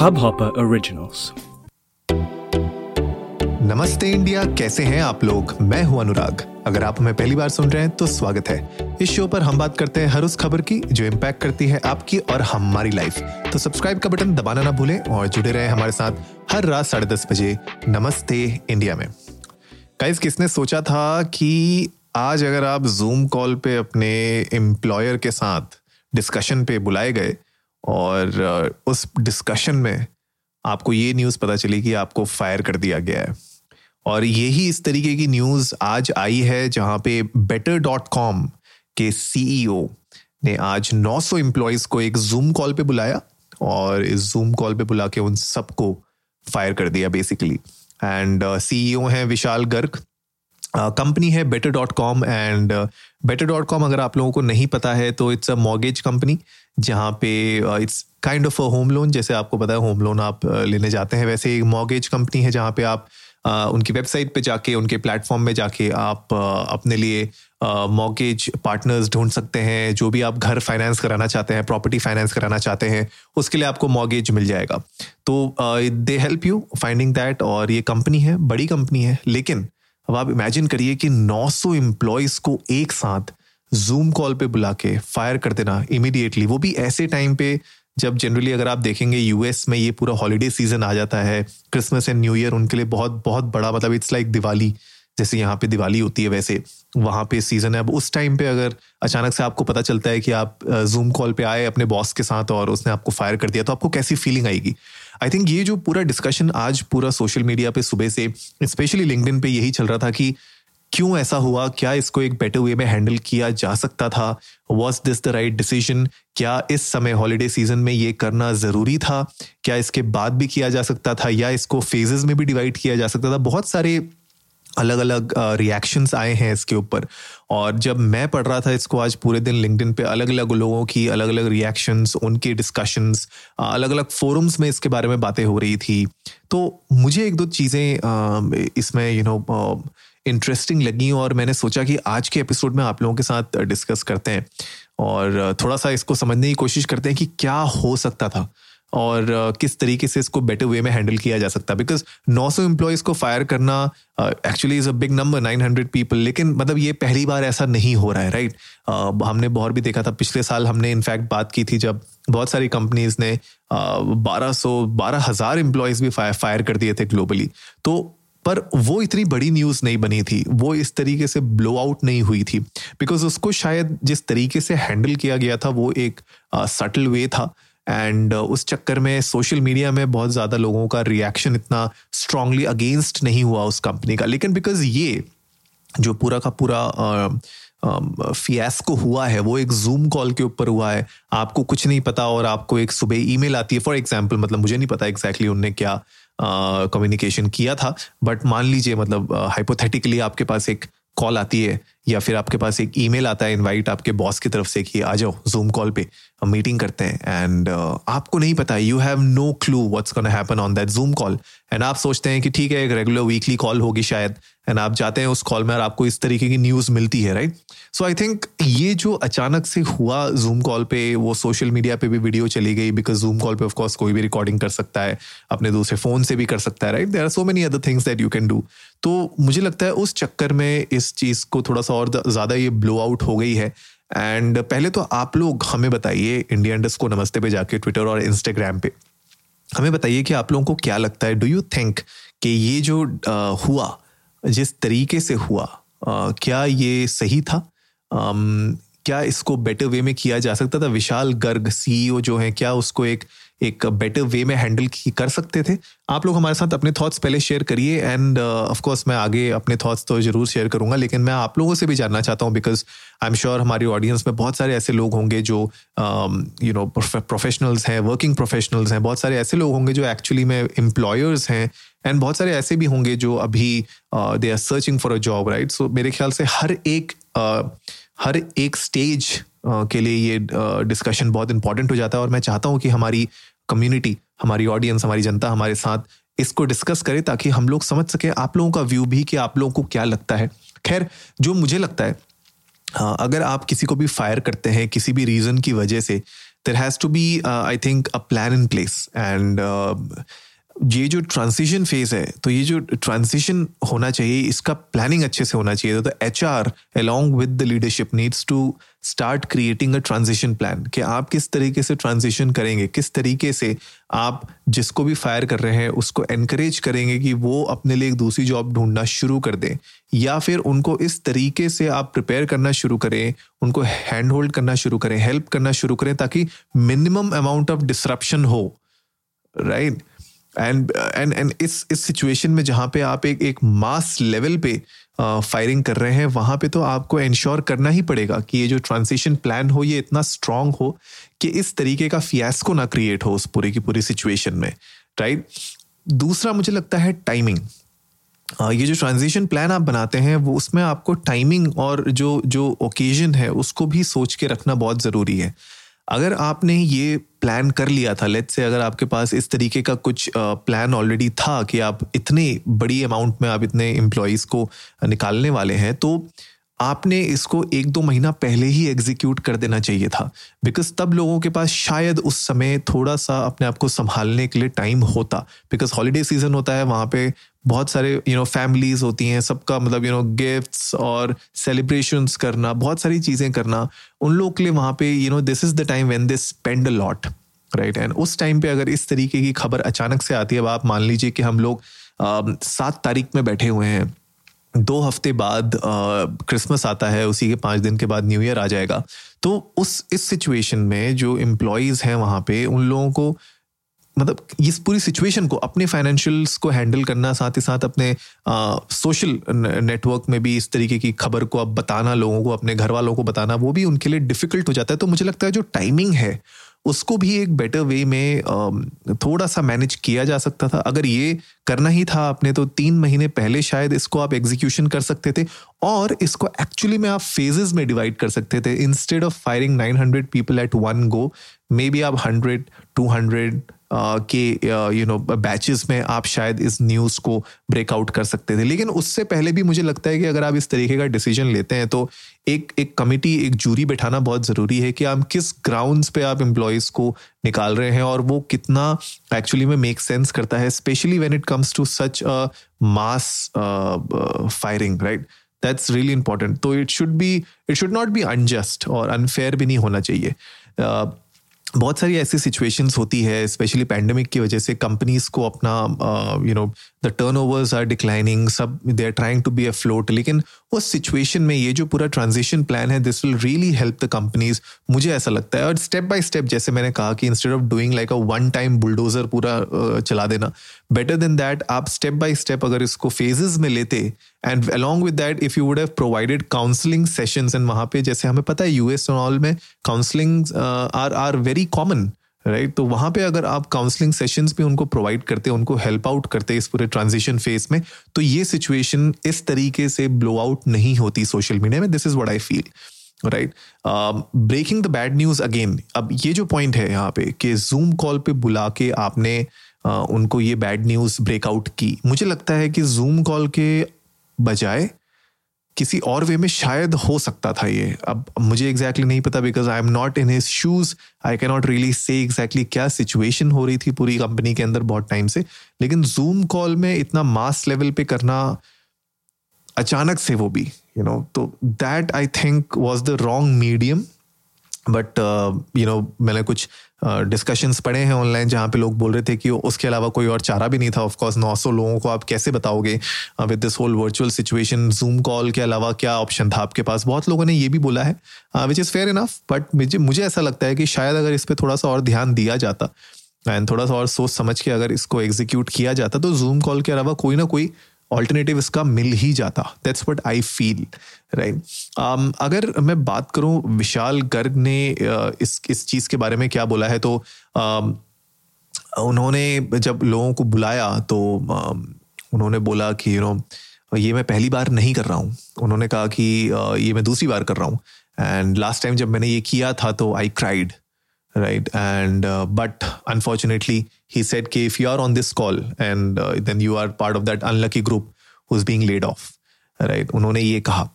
Hubhopper Originals. नमस्ते India, कैसे हैं आप लोग? मैं हूँ अनुराग। अगर आप हमें पहली बार सुन रहे हैं तो स्वागत है। इस शो पर हम बात करते हैं हर उस खबर की, जो इम्पैक्ट करती है आपकी और हमारी लाइफ तो सब्सक्राइब का बटन दबाना ना भूलें और जुड़े रहें हमारे साथ हर रात साढ़े दस बजे नमस्ते इंडिया में। गाइस किसने सोचा था कि आज अगर आप जूम कॉल पे अपने एम्प्लॉयर के साथ डिस्कशन पे बुलाए गए और उस डिस्कशन में आपको ये न्यूज़ पता चली कि आपको फायर कर दिया गया है। और यही इस तरीके की न्यूज़ आज आई है जहाँ पे बेटर डॉट कॉम के सीईओ ने आज 900 सौ एम्प्लॉयज़ को एक जूम कॉल पे बुलाया और इस जूम कॉल पे बुला के उन सबको फायर कर दिया बेसिकली एंड सीईओ हैं विशाल गर्ग। कंपनी है better dot com and better dot com अगर आप लोगों को नहीं पता है तो इट्स अ मॉर्गेज कंपनी जहाँ पे it's kind of a home loan जैसे आपको पता है होम लोन आप uh, लेने जाते हैं। वैसे एक मॉर्गेज कंपनी है जहाँ पे आप uh, उनकी वेबसाइट पे जाके उनके प्लेटफॉर्म में जाके आप uh, अपने लिए मॉर्गेज पार्टनर्स ढूंढ सकते हैं। जो भी आप घर फाइनेंस कराना चाहते हैं प्रॉपर्टी फाइनेंस कराना चाहते हैं उसके लिए आपको मॉर्गेज मिल जाएगा। तो they help you finding that और ये कंपनी है बड़ी कंपनी है लेकिन अब आप इमेजिन करिए कि 900 एम्प्लॉयज़ को एक साथ जूम कॉल पे बुला के फायर कर देना इमिडिएटली वो भी ऐसे टाइम पे जब जनरली अगर आप देखेंगे यूएस में ये पूरा हॉलीडे सीज़न आ जाता है क्रिसमस एंड न्यू ईयर उनके लिए बहुत बहुत बड़ा मतलब इट्स लाइक दिवाली, जैसे यहाँ पे दिवाली होती है वैसे, वहाँ पे सीज़न है। अब उस टाइम पे अगर अचानक से आपको पता चलता है कि आप जूम कॉल पे आए अपने बॉस के साथ और उसने आपको फायर कर दिया तो आपको कैसी फीलिंग आएगी? आई थिंक ये जो पूरा डिस्कशन आज पूरा सोशल मीडिया पे सुबह से स्पेशली लिंक्डइन पे यही चल रहा था कि क्यों ऐसा हुआ? क्या इसको एक बेटर वे में हैंडल किया जा सकता था? Was this the right decision क्या इस समय हॉलीडे सीज़न में ये करना ज़रूरी था? क्या इसके बाद भी किया जा सकता था? या इसको फेजेस में भी डिवाइड किया जा सकता था? बहुत सारे अलग अलग रिएक्शंस आए हैं इसके ऊपर। और जब मैं पढ़ रहा था इसको आज पूरे दिन लिंकडिन पे अलग अलग लोगों की अलग अलग रिएक्शंस उनके डिस्कशंस अलग अलग फोरम्स में इसके बारे में बातें हो रही थी। तो मुझे एक दो चीज़ें इसमें यू नो इंटरेस्टिंग लगी और मैंने सोचा कि आज के एपिसोड में आप लोगों के साथ डिस्कस करते हैं। और थोड़ा सा इसको समझने की कोशिश करते हैं कि क्या हो सकता था और किस तरीके से इसको बेटर वे में हैंडल किया जा सकता। है बिकॉज़ 900 एम्प्लॉयज़ को फायर करना actually is a big number 900 people लेकिन मतलब ये पहली बार ऐसा नहीं हो रहा है राइट right? uh, हमने बहुत भी देखा था पिछले साल हमने इनफैक्ट बात की थी जब बहुत सारी कंपनीज़ ने बारह सौ बारह हज़ार एम्प्लॉयज़ भी फायर फायर कर दिए थे ग्लोबली तो पर वो इतनी बड़ी न्यूज़ नहीं बनी थी। वो इस तरीके से ब्लो आउट नहीं हुई थी। बिकॉज़ उसको शायद जिस तरीके से हैंडल किया गया था, वो एक सटल वे था। एंड उस चक्कर में सोशल मीडिया में बहुत ज़्यादा लोगों का रिएक्शन इतना स्ट्रांगली अगेंस्ट नहीं हुआ उस कंपनी का। लेकिन बिकॉज़ ये जो पूरा का पूरा फियास्को हुआ है, वो एक जूम कॉल के ऊपर हुआ है। आपको कुछ नहीं पता और आपको एक सुबह ईमेल आती है। फॉर एग्जांपल मतलब मुझे नहीं पता एग्जैक्टली exactly उनने क्या कम्युनिकेशन किया था। बट मान लीजिए मतलब हाइपोथेटिकली आपके पास एक कॉल आती है या फिर आपके पास एक ईमेल आता है इनवाइट आपके बॉस की तरफ़ से कि आ जाओ जूम कॉल पे हम मीटिंग करते हैं। एंड uh, आपको नहीं पता you have no clue what's gonna happen on that Zoom call and आप सोचते हैं कि ठीक है एक रेगुलर वीकली कॉल होगी शायद। एंड आप जाते हैं उस कॉल में और आपको इस तरीके की न्यूज़ मिलती है राइट सो आई थिंक ये जो अचानक से हुआ जूम कॉल पे वो सोशल मीडिया पे भी वीडियो चली गई बिकॉज़ जूम कॉल पे ऑफकोर्स कोई भी रिकॉर्डिंग कर सकता है अपने दूसरे फ़ोन से भी कर सकता है right there are so many other things that you can do तो मुझे लगता है उस चक्कर में इस चीज़ को थोड़ा सा और ज़्यादा ये ब्लो आउट हो गई है। एंड पहले तो आप लोग हमें बताइए इंडिया इंडस को नमस्ते पे जाके ट्विटर और इंस्टाग्राम पे हमें बताइए कि आप लोगों को क्या लगता है। डू यू थिंक कि ये जो आ, हुआ जिस तरीके से हुआ आ, क्या ये सही था? आम, क्या इसको बेटर वे में किया जा सकता था? विशाल गर्ग सीईओ जो है क्या उसको एक एक बेटर वे में हैंडल कर सकते थे? आप लोग हमारे साथ अपने थॉट्स पहले शेयर करिए एंड ऑफ़ कोर्स मैं आगे अपने थॉट्स तो ज़रूर शेयर करूँगा लेकिन मैं आप लोगों से भी जानना चाहता हूँ बिकॉज़ आई एम श्योर हमारी ऑडियंस में बहुत सारे ऐसे लोग होंगे जो यू नो प्रोफेशनल्स हैं वर्किंग प्रोफेशनल्स हैं बहुत सारे ऐसे लोग होंगे जो एक्चुअली में एम्प्लॉयर्स हैं एंड बहुत सारे ऐसे भी होंगे जो अभी they are searching for a job right so मेरे ख्याल से हर एक uh, हर एक स्टेज के लिए ये डिस्कशन बहुत इंपॉर्टेंट हो जाता है और मैं चाहता हूँ कि हमारी कम्युनिटी हमारी ऑडियंस हमारी जनता हमारे साथ इसको डिस्कस करे ताकि हम लोग समझ सकें आप लोगों का व्यू भी कि आप लोगों को क्या लगता है। खैर, जो मुझे लगता है अगर आप किसी को भी फायर करते हैं किसी भी रीजन की वजह से there has to be I think a plan in place and ये जो ट्रांजिशन फ़ेज़ है तो ये जो ट्रांजिशन होना चाहिए, इसका प्लानिंग अच्छे से होना चाहिए तो H R along with the leadership needs to start creating a transition plan कि आप किस तरीके से ट्रांजिशन करेंगे, किस तरीके से आप जिसको भी फायर कर रहे हैं, उसको एनकरेज करेंगे कि वो अपने लिए एक दूसरी जॉब ढूंढना शुरू कर दें या फिर उनको इस तरीके से आप प्रिपेयर करना शुरू करें, उनको हैंड होल्ड करना शुरू करें हेल्प करना शुरू करें ताकि मिनिमम अमाउंट ऑफ़ डिस्ट्रप्शन हो right right? And and and इस इस सिचुएशन में जहाँ पे आप एक एक मास लेवल पे फायरिंग कर रहे हैं, वहाँ पे तो आपको इंश्योर करना ही पड़ेगा कि ये जो ट्रांसिशन प्लान हो, ये इतना स्ट्रांग हो कि इस तरीके का फियास्को ना क्रिएट हो उस पूरी की पूरी सिचुएशन में राइट दूसरा मुझे लगता है टाइमिंग ये जो ट्रांजिशन प्लान आप बनाते हैं, वो उसमें आपको टाइमिंग और जो जो ओकेजन है, उसको भी सोच के रखना बहुत ज़रूरी है। अगर आपने ये प्लान कर लिया था. लेट से अगर आपके पास इस तरीके का कुछ प्लान ऑलरेडी था कि आप इतने बड़ी अमाउंट में आप इतने एम्प्लॉयज़ को निकालने वाले हैं तो आपने इसको एक दो महीना पहले ही एग्जीक्यूट कर देना चाहिए था। बिकॉज़ तब लोगों के पास शायद उस समय थोड़ा सा अपने आप को संभालने के लिए टाइम होता। बिकॉज़ हॉलीडे सीज़न होता है, वहाँ पे बहुत सारे यू नो फैमिलीज़ होती हैं, सबका मतलब यू नो गिफ्ट्स और सेलिब्रेशंस करना, बहुत सारी चीज़ें करना, उन लोग के लिए वहाँ पे you know this is the time when they spend a lot right and उस टाइम पे अगर इस तरीके की खबर अचानक से आती है, अब आप मान लीजिए कि हम लोग सात तारीख में बैठे हुए हैं दो हफ़्ते बाद क्रिसमस आता है, उसी के पाँच दिन के बाद न्यू ईयर आ जाएगा। तो उस, इस सिचुएशन में जो एम्प्लॉयज़ हैं वहाँ पे, उन लोगों को मतलब इस पूरी सिचुएशन को, अपने फाइनेंशियल्स को हैंडल करना, साथ ही साथ अपने सोशल नेटवर्क में भी इस तरीके की खबर को अब बताना, लोगों को, अपने घर वालों को बताना, वो भी उनके लिए डिफ़िकल्ट हो जाता है। तो मुझे लगता है जो टाइमिंग है उसको भी एक बेटर वे में थोड़ा सा मैनेज किया जा सकता था। अगर ये करना ही था आपने तो तीन महीने पहले शायद इसको आप एग्जीक्यूशन कर सकते थे और इसको एक्चुअली में आप फेजेस में डिवाइड कर सकते थे। Instead of firing 900 people at one go maybe आप 100 200 के यू नो बैचेस में आप शायद इस न्यूज़ को ब्रेकआउट कर सकते थे। लेकिन उससे पहले भी मुझे लगता है कि अगर आप इस तरीके का डिसीज़न लेते हैं तो एक एक कमिटी एक जूरी बैठाना बहुत ज़रूरी है कि आप किस ग्राउंड्स पे आप एम्प्लॉयज़ को निकाल रहे हैं और वो कितना एक्चुअली में मेक सेंस करता है especially when it comes to such a mass firing right that's really important तो it should be it should not be unjust और अनफेयर भी नहीं होना चाहिए। uh, बहुत सारी ऐसी सिचुएशंस होती है स्पेशली पैंडमिक की वजह से कंपनीज़ को अपना you know the turnovers are declining सब they are trying to be afloat लेकिन उस सिचुएशन में ये जो पूरा ट्रांजिशन प्लान है this will really help the companies मुझे ऐसा लगता है और स्टेप बाय स्टेप जैसे मैंने कहा कि instead of doing like a one time bulldozer पूरा चला देना बेटर देन दैट आप स्टेप बाय स्टेप अगर इसको फेजेस में लेते and along with that if you would have provided counselling sessions and वहाँ पे जैसे हमें पता है यूएस ऑल में counselling are are very common right right? तो वहाँ पे अगर आप काउंसलिंग सेशंस भी उनको प्रोवाइड करते उनको हेल्प आउट करते इस पूरे ट्रांजिशन फ़ेज़ में तो ये सिचुएशन इस तरीके से ब्लो आउट नहीं होती सोशल मीडिया में. This is what I feel right breaking the bad news again अब ये जो पॉइंट है यहाँ पे कि जूम कॉल पे बुला के आपने uh, उनको ये बैड न्यूज़ ब्रेकआउट की. मुझे लगता है कि जूम कॉल के बजाय किसी और वे में शायद हो सकता था ये। अब मुझे एग्जैक्टली exactly नहीं पता because I am not in his shoes I cannot really say exactly क्या सिचुएशन हो रही थी पूरी कंपनी के अंदर बहुत टाइम से। लेकिन जूम कॉल में इतना मास लेवल पे करना अचानक से वो भी यू you नो know, तो that I think was the wrong medium but you know मैंने कुछ डिस्कशंस uh, पढ़े हैं ऑनलाइन जहाँ पे लोग बोल रहे थे कि उसके अलावा कोई और चारा भी नहीं था ऑफकोर्स 900 लोगों को आप कैसे बताओगे with this whole virtual situation Zoom call के अलावा क्या ऑप्शन था आपके पास? बहुत लोगों ने ये भी बोला है which is fair enough but मुझे मुझे ऐसा लगता है कि शायद अगर इस पर थोड़ा सा और ध्यान दिया जाता एंड थोड़ा सा और सोच समझ के अगर इसको एग्जीक्यूट किया जाता तो जूम कॉल के अलावा कोई ना कोई ऑल्टरनेटिव इसका मिल ही जाता। That's what I feel right अगर मैं बात करूँ विशाल गर्ग ने uh, इस इस चीज़ के बारे में क्या बोला है तो um, उन्होंने जब लोगों को बुलाया तो um, उन्होंने बोला कि यू you नो know, ये मैं पहली बार नहीं कर रहा हूँ। उन्होंने कहा कि uh, ये मैं दूसरी बार कर रहा हूँ। एंड लास्ट टाइम जब मैंने ये किया था तो I cried right and uh, but unfortunately he said okay, if you are on this call and uh, then you are part of that unlucky group who's being laid off right उन्होंने ये कहा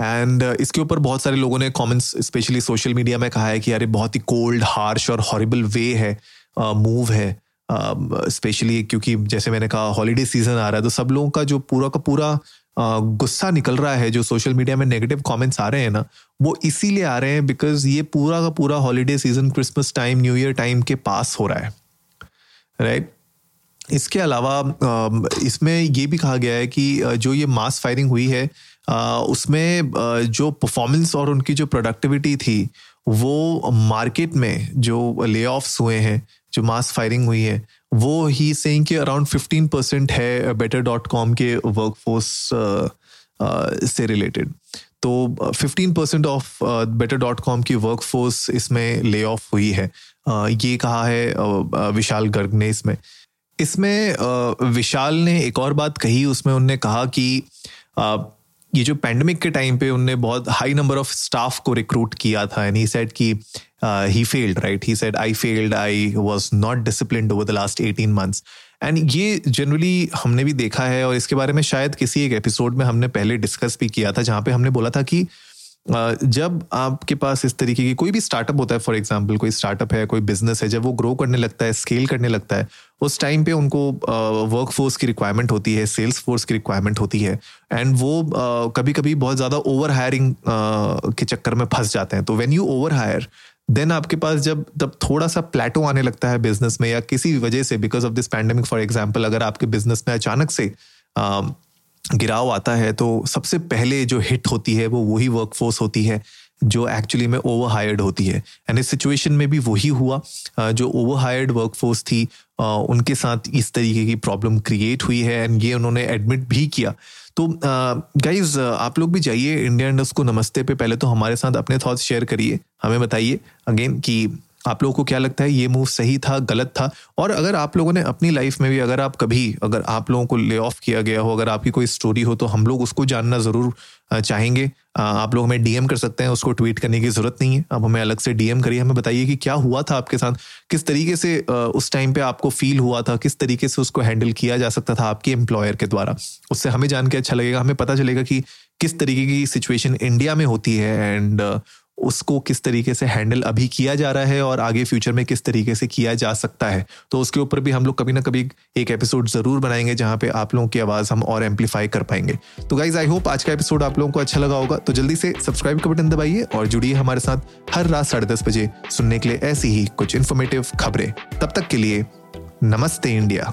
and uh, इसके ऊपर बहुत सारे लोगों ने comments specially social media में कहा है कि यार बहुत ही कोल्ड हार्श और हॉरिबल वे है मूव uh, है स्पेशली uh, क्योंकि जैसे मैंने कहा हॉलीडे सीज़न आ रहा है तो सब लोगों का जो पूरा का पूरा uh, गुस्सा निकल रहा है जो सोशल मीडिया में नेगेटिव कमेंट्स आ रहे हैं ना, वो इसीलिए आ रहे हैं बिकॉज़ ये पूरा का पूरा holiday season Christmas time new year time के पास हो रहा है राइट right? इसके अलावा इसमें ये भी कहा गया है कि जो ये मास फायरिंग हुई है उसमें जो परफॉर्मेंस और उनकी जो प्रोडक्टिविटी थी, वो मार्केट में जो ले हुए हैं जो मास फायरिंग हुई है, वो ही सेइंग कि अराउंड फिफ्टीन परसेंट है बेटर डॉट कॉम के वर्कफोर्स से रिलेटेड तो fifteen percent of better dot com की वर्कफोर्स इसमें ले ऑफ़ हुई है. ये कहा है विशाल गर्ग ने इसमें. इसमें विशाल ने एक और बात कही, उसमें उनने कहा कि ये जो पैंडमिक के टाइम पे उनने बहुत हाई नंबर ऑफ़ स्टाफ को रिक्रूट किया था एंड ही सेड कि he failed right he said I failed I was not disciplined over the last 18 months and ये जनरली हमने भी देखा है और इसके बारे में शायद किसी एक एपिसोड में हमने पहले डिस्कस भी किया था, जहाँ पे हमने बोला था कि जब आपके पास इस तरीके की कोई भी स्टार्टअप होता है फॉर एग्ज़ाम्पल कोई स्टार्टअप है, कोई बिज़नेस है, जब वो ग्रो करने लगता है स्केल करने लगता है उस टाइम पे उनको वर्क फोर्स की रिक्वायरमेंट होती है सेल्स फोर्स की रिक्वायरमेंट होती है एंड वो कभी कभी बहुत ज़्यादा ओवर हायरिंग के चक्कर में फंस जाते हैं। तो when you over hire then आपके पास जब जब थोड़ा सा प्लेटो आने लगता है बिज़नेस में या किसी वजह से because of this pandemic for example अगर आपके बिज़नेस में अचानक से गिराव आता है तो सबसे पहले जो हिट होती है, वो वही वर्कफोर्स होती है। जो एक्चुअली में ओवर हायर्ड होती है। एंड इस सिचुएशन में भी वही हुआ जो ओवर हायर्ड वर्कफोर्स थी उनके साथ इस तरीके की प्रॉब्लम क्रिएट हुई है एंड ये उन्होंने एडमिट भी किया। तो गाइज़ आप लोग भी जाइए इंडिया इंडस्ट को नमस्ते पे। पहले तो हमारे साथ अपने थॉट्स शेयर करिए। हमें बताइए अगेन कि आप लोगों को क्या लगता है, ये मूव सही था, गलत था? और अगर आप लोगों ने अपनी लाइफ में भी, अगर आप कभी, अगर आप लोगों को ले ऑफ़ किया गया हो, अगर आपकी कोई स्टोरी हो तो हम लोग उसको जानना ज़रूर चाहेंगे। आप लोग हमें डीएम कर सकते हैं, उसको ट्वीट करने की ज़रूरत नहीं है। आप हमें अलग से डीएम करिए, हमें बताइए कि क्या हुआ था आपके साथ? किस तरीके से उस टाइम पे आपको फील हुआ था? किस तरीके से उसको हैंडल किया जा सकता था आपके एम्प्लॉयर के द्वारा? उससे हमें जान के अच्छा लगेगा, हमें पता चलेगा कि किस तरीके की सिचुएशन इंडिया में होती है एंड उसको किस तरीके से हैंडल अभी किया जा रहा है और आगे फ्यूचर में किस तरीके से किया जा सकता है। तो उसके ऊपर भी हम लोग कभी ना कभी एक एपिसोड ज़रूर बनाएँगे जहाँ पे आप लोगों की आवाज़ हम और एम्पलीफाई कर पाएँगे। तो गाइज़ आई होप आज का एपिसोड आप लोगों को अच्छा लगा होगा। तो जल्दी से सब्सक्राइब का बटन दबाइए और जुड़िए हमारे साथ हर रात साढ़े दस बजे सुनने के लिए ऐसी ही कुछ इन्फॉर्मेटिव खबरें। तब तक के लिए नमस्ते इंडिया।